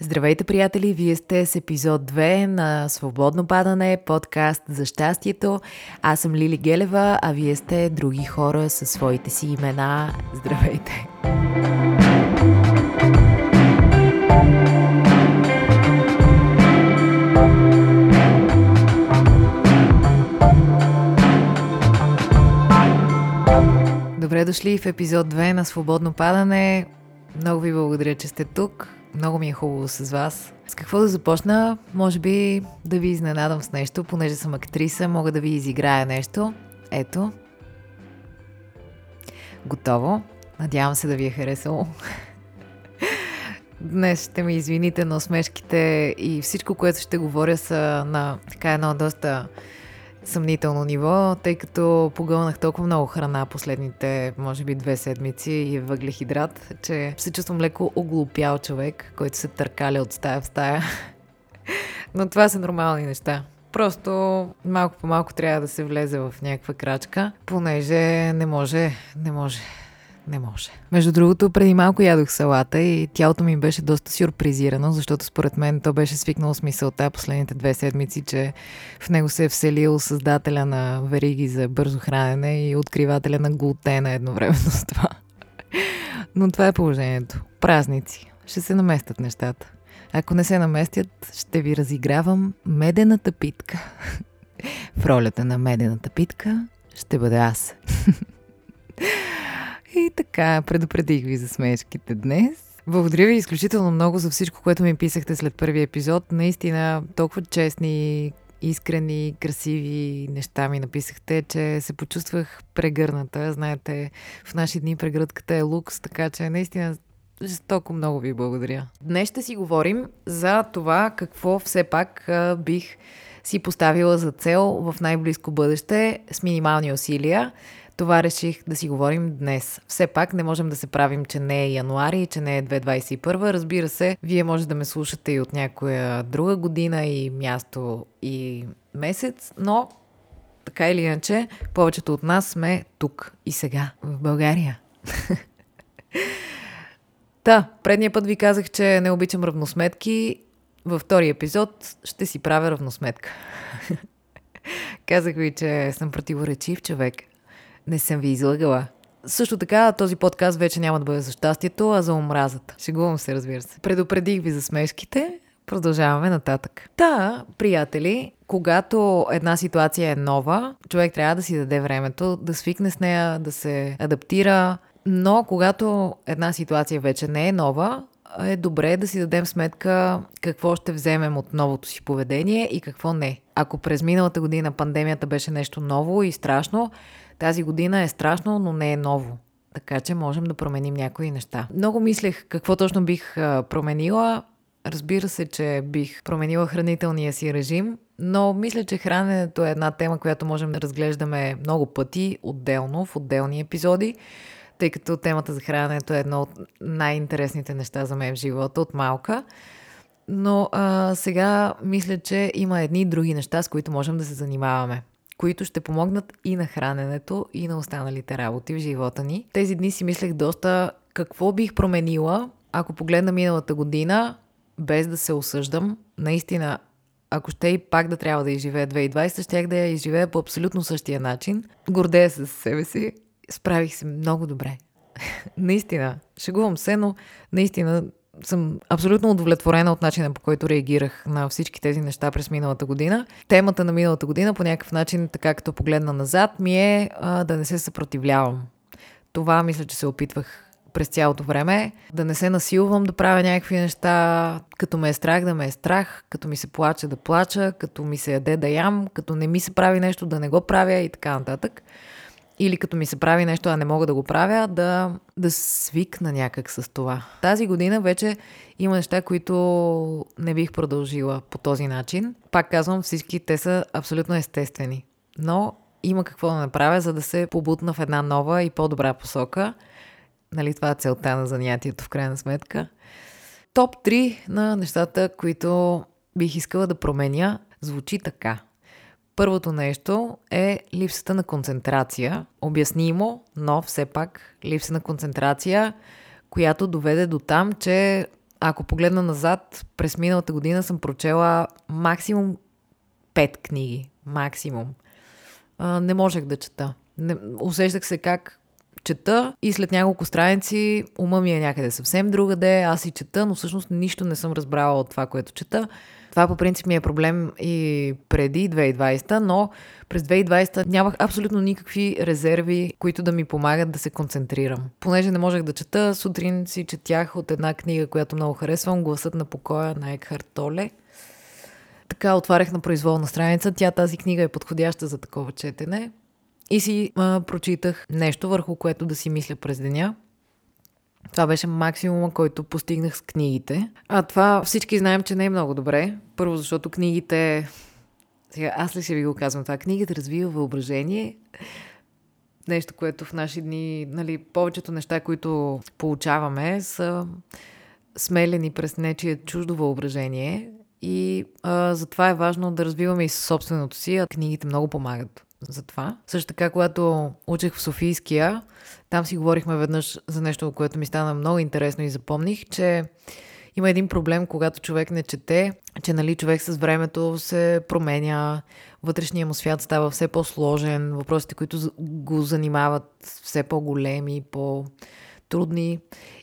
Здравейте, приятели! Вие сте с епизод 2 на Свободно падане, подкаст за щастието. Аз съм Лили Гелева, а вие сте други хора със своите си имена. Здравейте! Добре дошли в епизод 2 на Свободно падане. Много ви благодаря, че сте тук. Много ми е хубаво с вас. С какво да започна? Може би да ви изненадам с нещо, понеже съм актриса, мога да ви изиграя нещо. Ето. Готово. Надявам се да ви е харесало. Днес ще ме извините на усмешките и всичко, което ще говоря са на така едно доста съмнително ниво, тъй като погълнах толкова много храна последните, може би, две седмици и въглехидрат, че се чувствам леко оглупял човек, който се търкаля от стая в стая. Но това са нормални неща. Просто малко по малко трябва да се влезе в някаква крачка, понеже не може, не може не може. Между другото, преди малко ядох салата и тялото ми беше доста сюрпризирано, защото според мен то беше свикнало с мисълта последните две седмици, че в него се е вселил създателя на вериги за бързо хранене и откривателя на глутена едновременно с това. Но това е положението. Празници. Ще се наместят нещата. Ако не се наместят, ще ви разигравам медената питка. В ролята на медената питка ще бъде аз. И така, предупредих ви за смешките днес. Благодаря ви изключително много за всичко, което ми писахте след първия епизод. Наистина, толкова честни, искрени, красиви неща ми написахте, че се почувствах прегърната. Знаете, в наши дни прегръдката е лукс, така че наистина жестоко много ви благодаря. Днес ще си говорим за това какво все пак бих си поставила за цел в най-близко бъдеще с минимални усилия. Това реших да си говорим днес. Все пак не можем да се правим, че не е януари, че не е 2021. Разбира се, вие може да ме слушате и от някоя друга година и място и месец, но така или иначе, повечето от нас сме тук и сега, в България. Та, предния път ви казах, че не обичам равносметки. Във втори епизод ще си правя равносметка. казах ви, че съм противоречив човек. Не съм ви излагала. Също така, този подкаст вече няма да бъде за щастието, а за омразата. Шегувам се, разбира се. Предупредих ви за смешките, продължаваме нататък. Та, приятели, когато една ситуация е нова, човек трябва да си даде времето да свикне с нея, да се адаптира, но когато една ситуация вече не е нова, е добре да си дадем сметка какво ще вземем от новото си поведение и какво не. Ако през миналата година пандемията беше нещо ново и страшно, тази година е страшно, но не е ново. Така че можем да променим някои неща. Много мислех какво точно бих променила. Разбира се, че бих променила хранителния си режим, но мисля, че храненето е една тема, която можем да разглеждаме много пъти, отделно, в отделни епизоди, тъй като темата за храненето е едно от най-интересните неща за мен в живота от малка. Но а, сега мисля, че има едни и други неща, с които можем да се занимаваме които ще помогнат и на храненето, и на останалите работи в живота ни. Тези дни си мислех доста какво бих променила, ако погледна миналата година, без да се осъждам. Наистина, ако ще и пак да трябва да изживея 2020, щях да я изживея по абсолютно същия начин. Гордея се с себе си. Справих се много добре. наистина, шегувам се, но наистина съм абсолютно удовлетворена от начина по който реагирах на всички тези неща през миналата година. Темата на миналата година по някакъв начин, така като погледна назад, ми е а, да не се съпротивлявам. Това мисля, че се опитвах през цялото време, да не се насилвам да правя някакви неща, като ме е страх да ме е страх, като ми се плаче да плача, като ми се яде да ям, като не ми се прави нещо да не го правя и така нататък или като ми се прави нещо, а не мога да го правя, да, да свикна някак с това. Тази година вече има неща, които не бих продължила по този начин. Пак казвам, всички те са абсолютно естествени. Но има какво да направя, за да се побутна в една нова и по-добра посока. Нали, това е целта на занятието в крайна сметка. Топ 3 на нещата, които бих искала да променя, звучи така – Първото нещо е липсата на концентрация. Обяснимо, но все пак липса на концентрация, която доведе до там, че ако погледна назад, през миналата година съм прочела максимум 5 книги. Максимум. А, не можех да чета. Не, усещах се как чета и след няколко страници ума ми е някъде съвсем другаде, аз си чета, но всъщност нищо не съм разбрала от това, което чета. Това по принцип ми е проблем и преди 2020, но през 2020 нямах абсолютно никакви резерви, които да ми помагат да се концентрирам. Понеже не можех да чета, сутрин си четях от една книга, която много харесвам, Гласът на покоя на Екхарт Толе. Така отварях на произволна страница. Тя тази книга е подходяща за такова четене. И си а, прочитах нещо, върху което да си мисля през деня. Това беше максимума, който постигнах с книгите. А това всички знаем, че не е много добре. Първо, защото книгите... Сега, аз ли ще ви го казвам това? Книгите развива въображение. Нещо, което в наши дни, нали, повечето неща, които получаваме, са смелени през нечие чуждо въображение. И а, затова е важно да развиваме и собственото си, а книгите много помагат за това. Също така, когато учех в Софийския, там си говорихме веднъж за нещо, което ми стана много интересно и запомних, че има един проблем, когато човек не чете, че нали, човек с времето се променя, вътрешния му свят става все по-сложен, въпросите, които го занимават, все по-големи, по-трудни.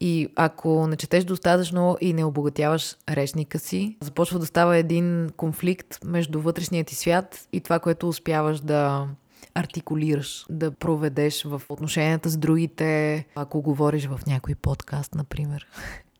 И ако не четеш достатъчно и не обогатяваш речника си, започва да става един конфликт между вътрешния ти свят и това, което успяваш да артикулираш, да проведеш в отношенията с другите, ако говориш в някой подкаст, например.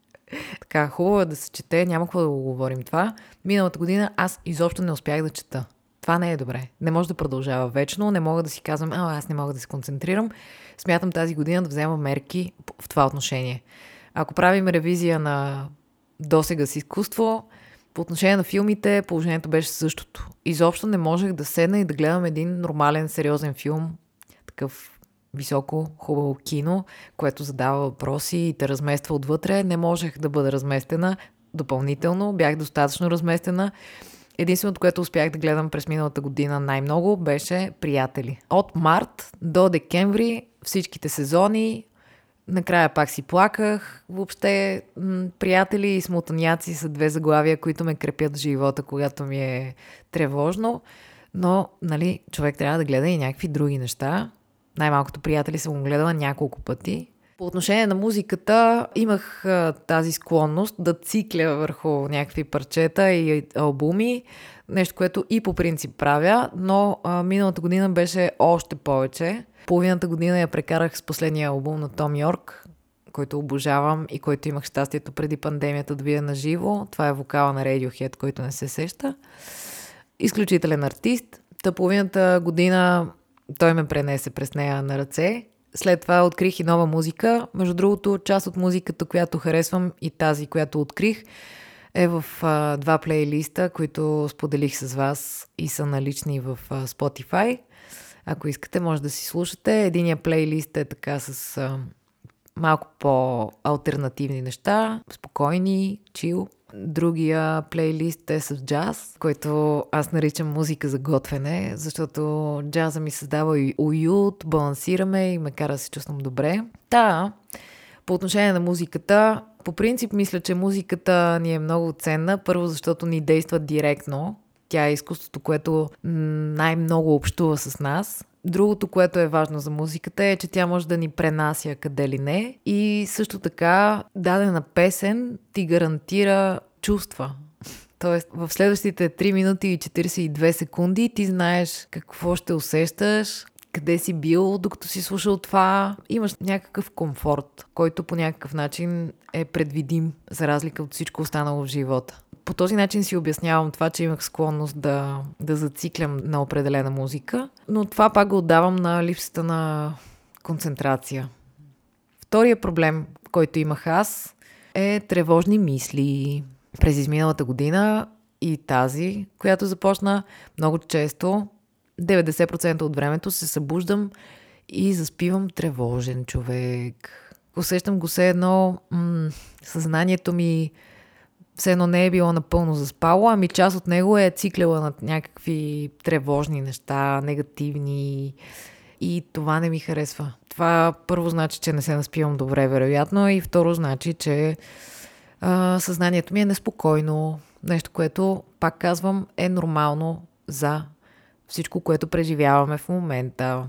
така, хубаво е да се чете, няма какво да го говорим това. Миналата година аз изобщо не успях да чета. Това не е добре. Не може да продължава вечно, не мога да си казвам, а, аз не мога да се концентрирам. Смятам тази година да взема мерки в това отношение. Ако правим ревизия на досега с изкуство, по отношение на филмите положението беше същото. Изобщо не можех да седна и да гледам един нормален, сериозен филм, такъв високо, хубаво кино, което задава въпроси и те размества отвътре. Не можех да бъда разместена допълнително, бях достатъчно разместена. Единственото, което успях да гледам през миналата година най-много, беше Приятели. От март до декември всичките сезони, накрая пак си плаках. Въобще, приятели и смутаняци са две заглавия, които ме крепят в живота, когато ми е тревожно. Но, нали, човек трябва да гледа и някакви други неща. Най-малкото приятели съм го гледала няколко пъти. По отношение на музиката имах тази склонност да цикля върху някакви парчета и албуми, нещо, което и по принцип правя, но а, миналата година беше още повече. Половината година я прекарах с последния албум на Том Йорк, който обожавам и който имах щастието преди пандемията да видя на живо. Това е вокала на Radiohead, който не се сеща. Изключителен артист. Та половината година той ме пренесе през нея на ръце след това открих и нова музика. Между другото, част от музиката, която харесвам и тази, която открих, е в а, два плейлиста, които споделих с вас и са налични в а, Spotify. Ако искате, може да си слушате. Единия плейлист е така с а, малко по-алтернативни неща, спокойни, чил. Другия плейлист е с джаз, който аз наричам музика за готвене, защото джаза ми създава и уют, балансираме и ме кара да се чувствам добре. Та, по отношение на музиката, по принцип мисля, че музиката ни е много ценна. Първо, защото ни действа директно. Тя е изкуството, което най-много общува с нас. Другото, което е важно за музиката е, че тя може да ни пренася къде ли не. И също така, дадена песен ти гарантира чувства. Тоест, в следващите 3 минути и 42 секунди ти знаеш какво ще усещаш, къде си бил, докато си слушал това. Имаш някакъв комфорт, който по някакъв начин е предвидим, за разлика от всичко останало в живота. По този начин си обяснявам това, че имах склонност да, да зациклям на определена музика, но това пак го отдавам на липсата на концентрация. Втория проблем, който имах аз, е тревожни мисли. През изминалата година и тази, която започна много често, 90% от времето се събуждам и заспивам тревожен човек. Усещам го все едно, м- съзнанието ми все едно не е било напълно заспало, ами част от него е циклила над някакви тревожни неща, негативни и това не ми харесва. Това първо значи, че не се наспивам добре, вероятно, и второ значи, че а, съзнанието ми е неспокойно. Нещо, което, пак казвам, е нормално за всичко, което преживяваме в момента.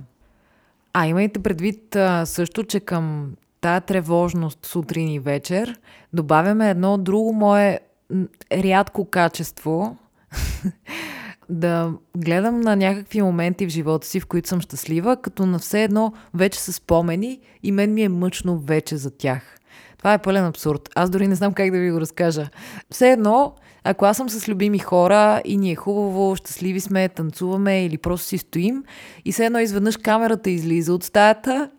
А имайте предвид а, също, че към тая тревожност сутрин и вечер добавяме едно друго мое рядко качество да гледам на някакви моменти в живота си, в които съм щастлива, като на все едно вече са спомени и мен ми е мъчно вече за тях. Това е пълен абсурд. Аз дори не знам как да ви го разкажа. Все едно, ако аз съм с любими хора и ни е хубаво, щастливи сме, танцуваме или просто си стоим и все едно изведнъж камерата излиза от стаята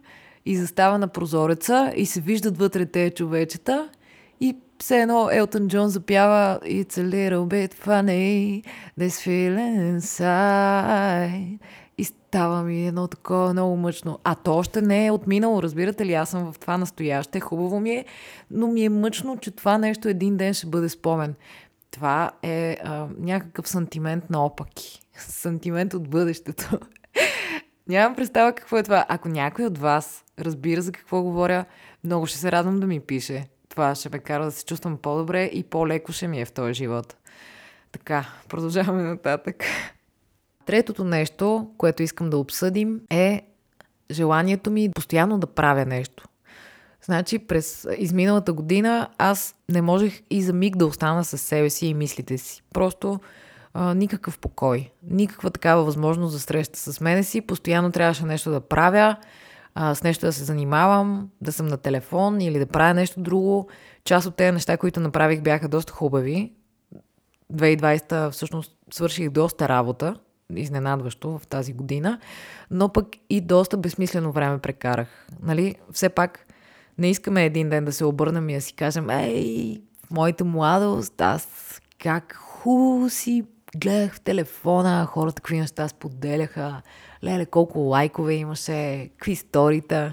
и застава на прозореца и се виждат вътре те човечета и все едно Елтън Джон запява It's a little bit funny This feeling inside става ми едно такова много мъчно. А то още не е отминало, разбирате ли? Аз съм в това настояще, хубаво ми е, но ми е мъчно, че това нещо един ден ще бъде спомен. Това е а, някакъв сантимент на опаки. Сантимент от бъдещето. Нямам представа какво е това. Ако някой от вас разбира за какво говоря, много ще се радвам да ми пише. Това ще ме кара да се чувствам по-добре и по-леко ще ми е в този живот. Така, продължаваме нататък. Третото нещо, което искам да обсъдим е желанието ми постоянно да правя нещо. Значи през изминалата година аз не можех и за миг да остана с себе си и мислите си. Просто а, никакъв покой, никаква такава възможност за среща с мене си. Постоянно трябваше нещо да правя, а, с нещо да се занимавам, да съм на телефон или да правя нещо друго. Част от тези неща, които направих, бяха доста хубави. 2020 всъщност свърших доста работа, изненадващо в тази година, но пък и доста безсмислено време прекарах. Нали? Все пак не искаме един ден да се обърнем и да си кажем, ей, в моята младост аз как хубаво си гледах в телефона, хората какви неща споделяха, леле, колко лайкове имаше, какви сторита.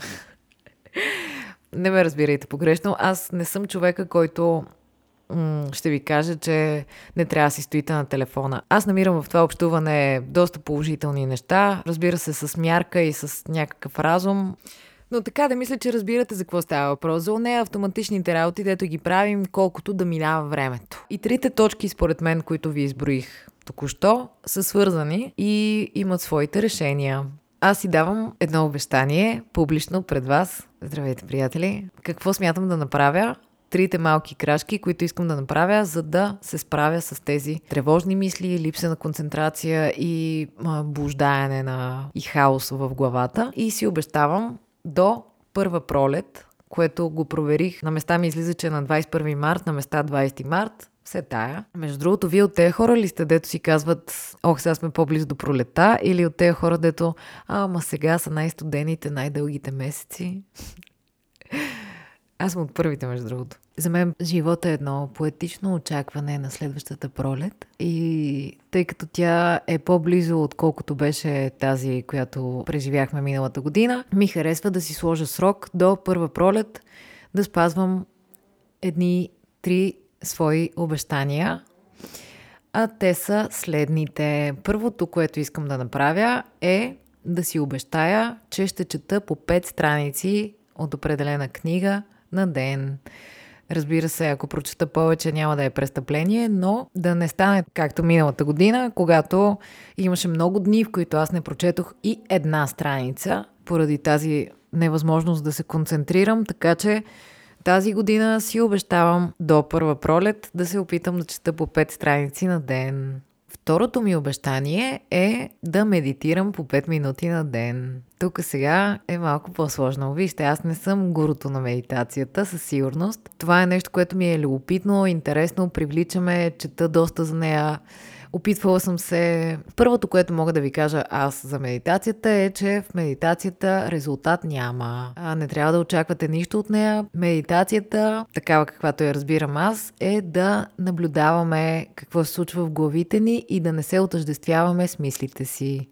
не ме разбирайте погрешно, аз не съм човека, който ще ви кажа, че не трябва да си стоите на телефона. Аз намирам в това общуване доста положителни неща, разбира се, с мярка и с някакъв разум. Но така да мисля, че разбирате за какво става въпрос. За нея автоматичните работи, дето ги правим, колкото да минава времето. И трите точки, според мен, които ви изброих току-що, са свързани и имат своите решения. Аз си давам едно обещание публично пред вас. Здравейте, приятели! Какво смятам да направя трите малки крачки, които искам да направя, за да се справя с тези тревожни мисли, липса на концентрация и а, блуждаене на и хаос в главата. И си обещавам до първа пролет, което го проверих. На места ми излиза, че на 21 март, на места 20 март, все тая. Между другото, вие от тези хора ли сте, дето си казват, ох, сега сме по-близо до пролета, или от тези хора, дето, ама сега са най-студените, най-дългите месеци? Аз съм от първите, между другото. За мен живота е едно поетично очакване на следващата пролет и тъй като тя е по-близо отколкото беше тази, която преживяхме миналата година, ми харесва да си сложа срок до първа пролет да спазвам едни три свои обещания. А те са следните. Първото, което искам да направя е да си обещая, че ще чета по 5 страници от определена книга на ден. Разбира се, ако прочета повече, няма да е престъпление, но да не стане както миналата година, когато имаше много дни, в които аз не прочетох и една страница, поради тази невъзможност да се концентрирам, така че тази година си обещавам до първа пролет да се опитам да чета по 5 страници на ден. Второто ми обещание е да медитирам по 5 минути на ден. Тук сега е малко по-сложно. Вижте, аз не съм гурото на медитацията, със сигурност. Това е нещо, което ми е любопитно, интересно, привличаме, чета доста за нея. Опитвала съм се. Първото, което мога да ви кажа аз за медитацията е, че в медитацията резултат няма. А не трябва да очаквате нищо от нея. Медитацията, такава каквато я разбирам аз, е да наблюдаваме какво се случва в главите ни и да не се отъждествяваме с мислите си.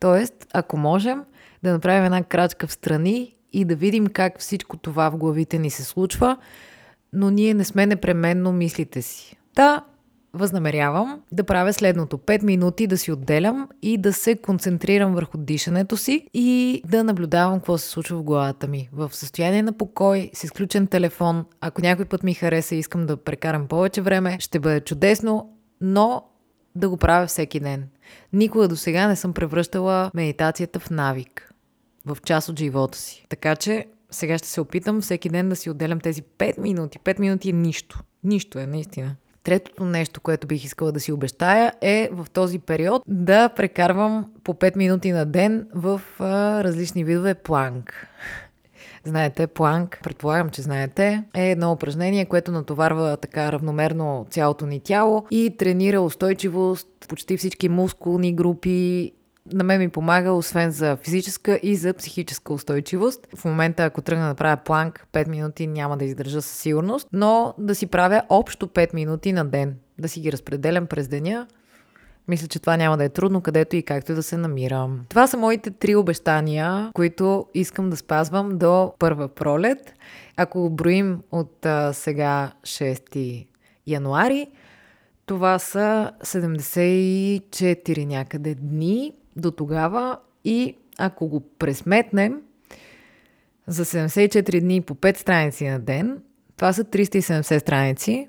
Тоест, ако можем, да направим една крачка в страни и да видим как всичко това в главите ни се случва, но ние не сме непременно мислите си. Да, възнамерявам да правя следното. 5 минути да си отделям и да се концентрирам върху дишането си и да наблюдавам какво се случва в главата ми. В състояние на покой, с изключен телефон. Ако някой път ми хареса и искам да прекарам повече време, ще бъде чудесно, но да го правя всеки ден. Никога до сега не съм превръщала медитацията в навик, в част от живота си. Така че сега ще се опитам всеки ден да си отделям тези 5 минути. 5 минути е нищо. Нищо е, наистина. Третото нещо, което бих искала да си обещая е в този период да прекарвам по 5 минути на ден в а, различни видове планк. Знаете, планк, предполагам, че знаете, е едно упражнение, което натоварва така равномерно цялото ни тяло и тренира устойчивост, почти всички мускулни групи на мен ми помага, освен за физическа и за психическа устойчивост. В момента, ако тръгна да правя планк, 5 минути няма да издържа със сигурност, но да си правя общо 5 минути на ден. Да си ги разпределям през деня. Мисля, че това няма да е трудно, където и както да се намирам. Това са моите три обещания, които искам да спазвам до първа пролет. Ако броим от а, сега 6 януари, това са 74 някъде дни до тогава и ако го пресметнем за 74 дни по 5 страници на ден, това са 370 страници.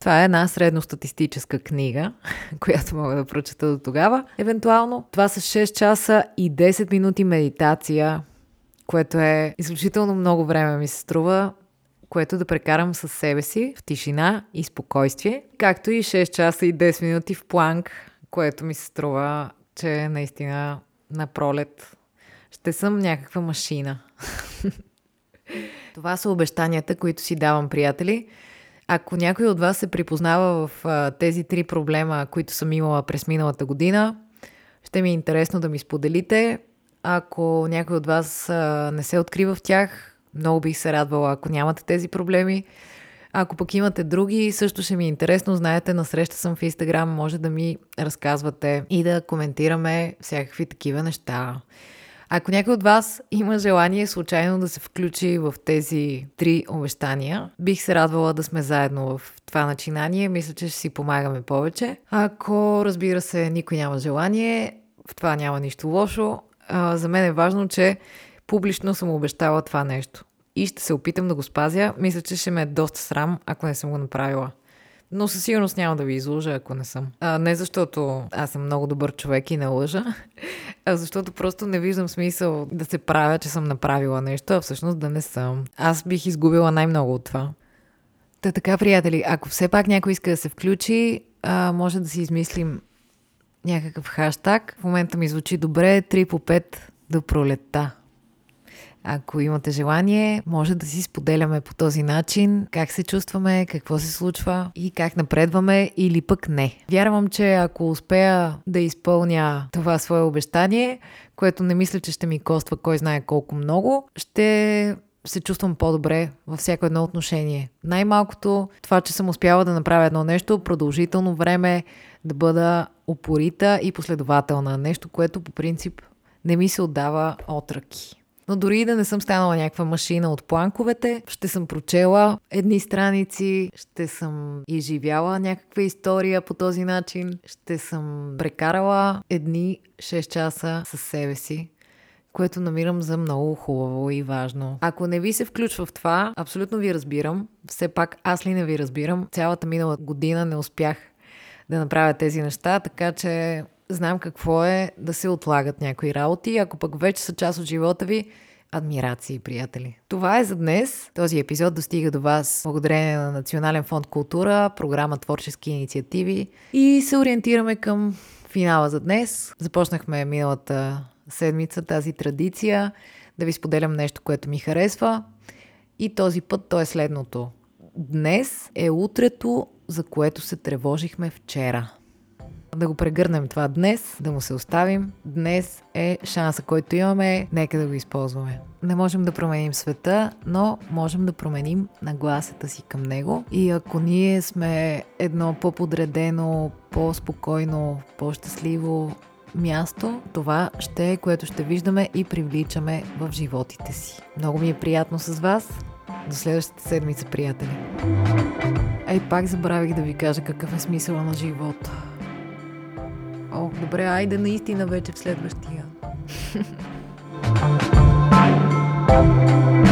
Това е една средностатистическа книга, която мога да прочета до тогава. Евентуално това са 6 часа и 10 минути медитация, което е изключително много време ми се струва, което да прекарам със себе си в тишина и спокойствие, както и 6 часа и 10 минути в планк, което ми се струва че наистина на пролет ще съм някаква машина. Това са обещанията, които си давам, приятели. Ако някой от вас се припознава в а, тези три проблема, които съм имала през миналата година, ще ми е интересно да ми споделите. Ако някой от вас а, не се открива в тях, много бих се радвала, ако нямате тези проблеми. Ако пък имате други, също ще ми е интересно. Знаете, на среща съм в Инстаграм, може да ми разказвате и да коментираме всякакви такива неща. Ако някой от вас има желание случайно да се включи в тези три обещания, бих се радвала да сме заедно в това начинание. Мисля, че ще си помагаме повече. Ако, разбира се, никой няма желание, в това няма нищо лошо. За мен е важно, че публично съм обещала това нещо и ще се опитам да го спазя. Мисля, че ще ме е доста срам, ако не съм го направила. Но със сигурност няма да ви излъжа, ако не съм. А, не защото аз съм много добър човек и не лъжа, а защото просто не виждам смисъл да се правя, че съм направила нещо, а всъщност да не съм. Аз бих изгубила най-много от това. Та така, приятели, ако все пак някой иска да се включи, а, може да си измислим някакъв хаштаг. В момента ми звучи добре 3 по 5 до пролетта. Ако имате желание, може да си споделяме по този начин как се чувстваме, какво се случва и как напредваме или пък не. Вярвам, че ако успея да изпълня това свое обещание, което не мисля, че ще ми коства кой знае колко много, ще се чувствам по-добре във всяко едно отношение. Най-малкото това, че съм успяла да направя едно нещо продължително време, да бъда упорита и последователна. Нещо, което по принцип не ми се отдава от ръки. Но дори и да не съм станала някаква машина от планковете, ще съм прочела едни страници, ще съм изживяла някаква история по този начин, ще съм прекарала едни 6 часа със себе си, което намирам за много хубаво и важно. Ако не ви се включва в това, абсолютно ви разбирам. Все пак аз ли не ви разбирам? Цялата минала година не успях да направя тези неща, така че знам какво е да се отлагат някои работи. Ако пък вече са част от живота ви, адмирации, приятели. Това е за днес. Този епизод достига до вас благодарение на Национален фонд култура, програма Творчески инициативи и се ориентираме към финала за днес. Започнахме миналата седмица тази традиция да ви споделям нещо, което ми харесва. И този път то е следното. Днес е утрето, за което се тревожихме вчера. Да го прегърнем това днес, да му се оставим. Днес е шанса, който имаме, нека да го използваме. Не можем да променим света, но можем да променим нагласата си към него. И ако ние сме едно по-подредено, по-спокойно, по-щастливо място, това ще е, което ще виждаме и привличаме в животите си. Много ми е приятно с вас. До следващата седмица, приятели! Ей, пак забравих да ви кажа какъв е смисъла на живота. О, добре, айде наистина вече в следващия.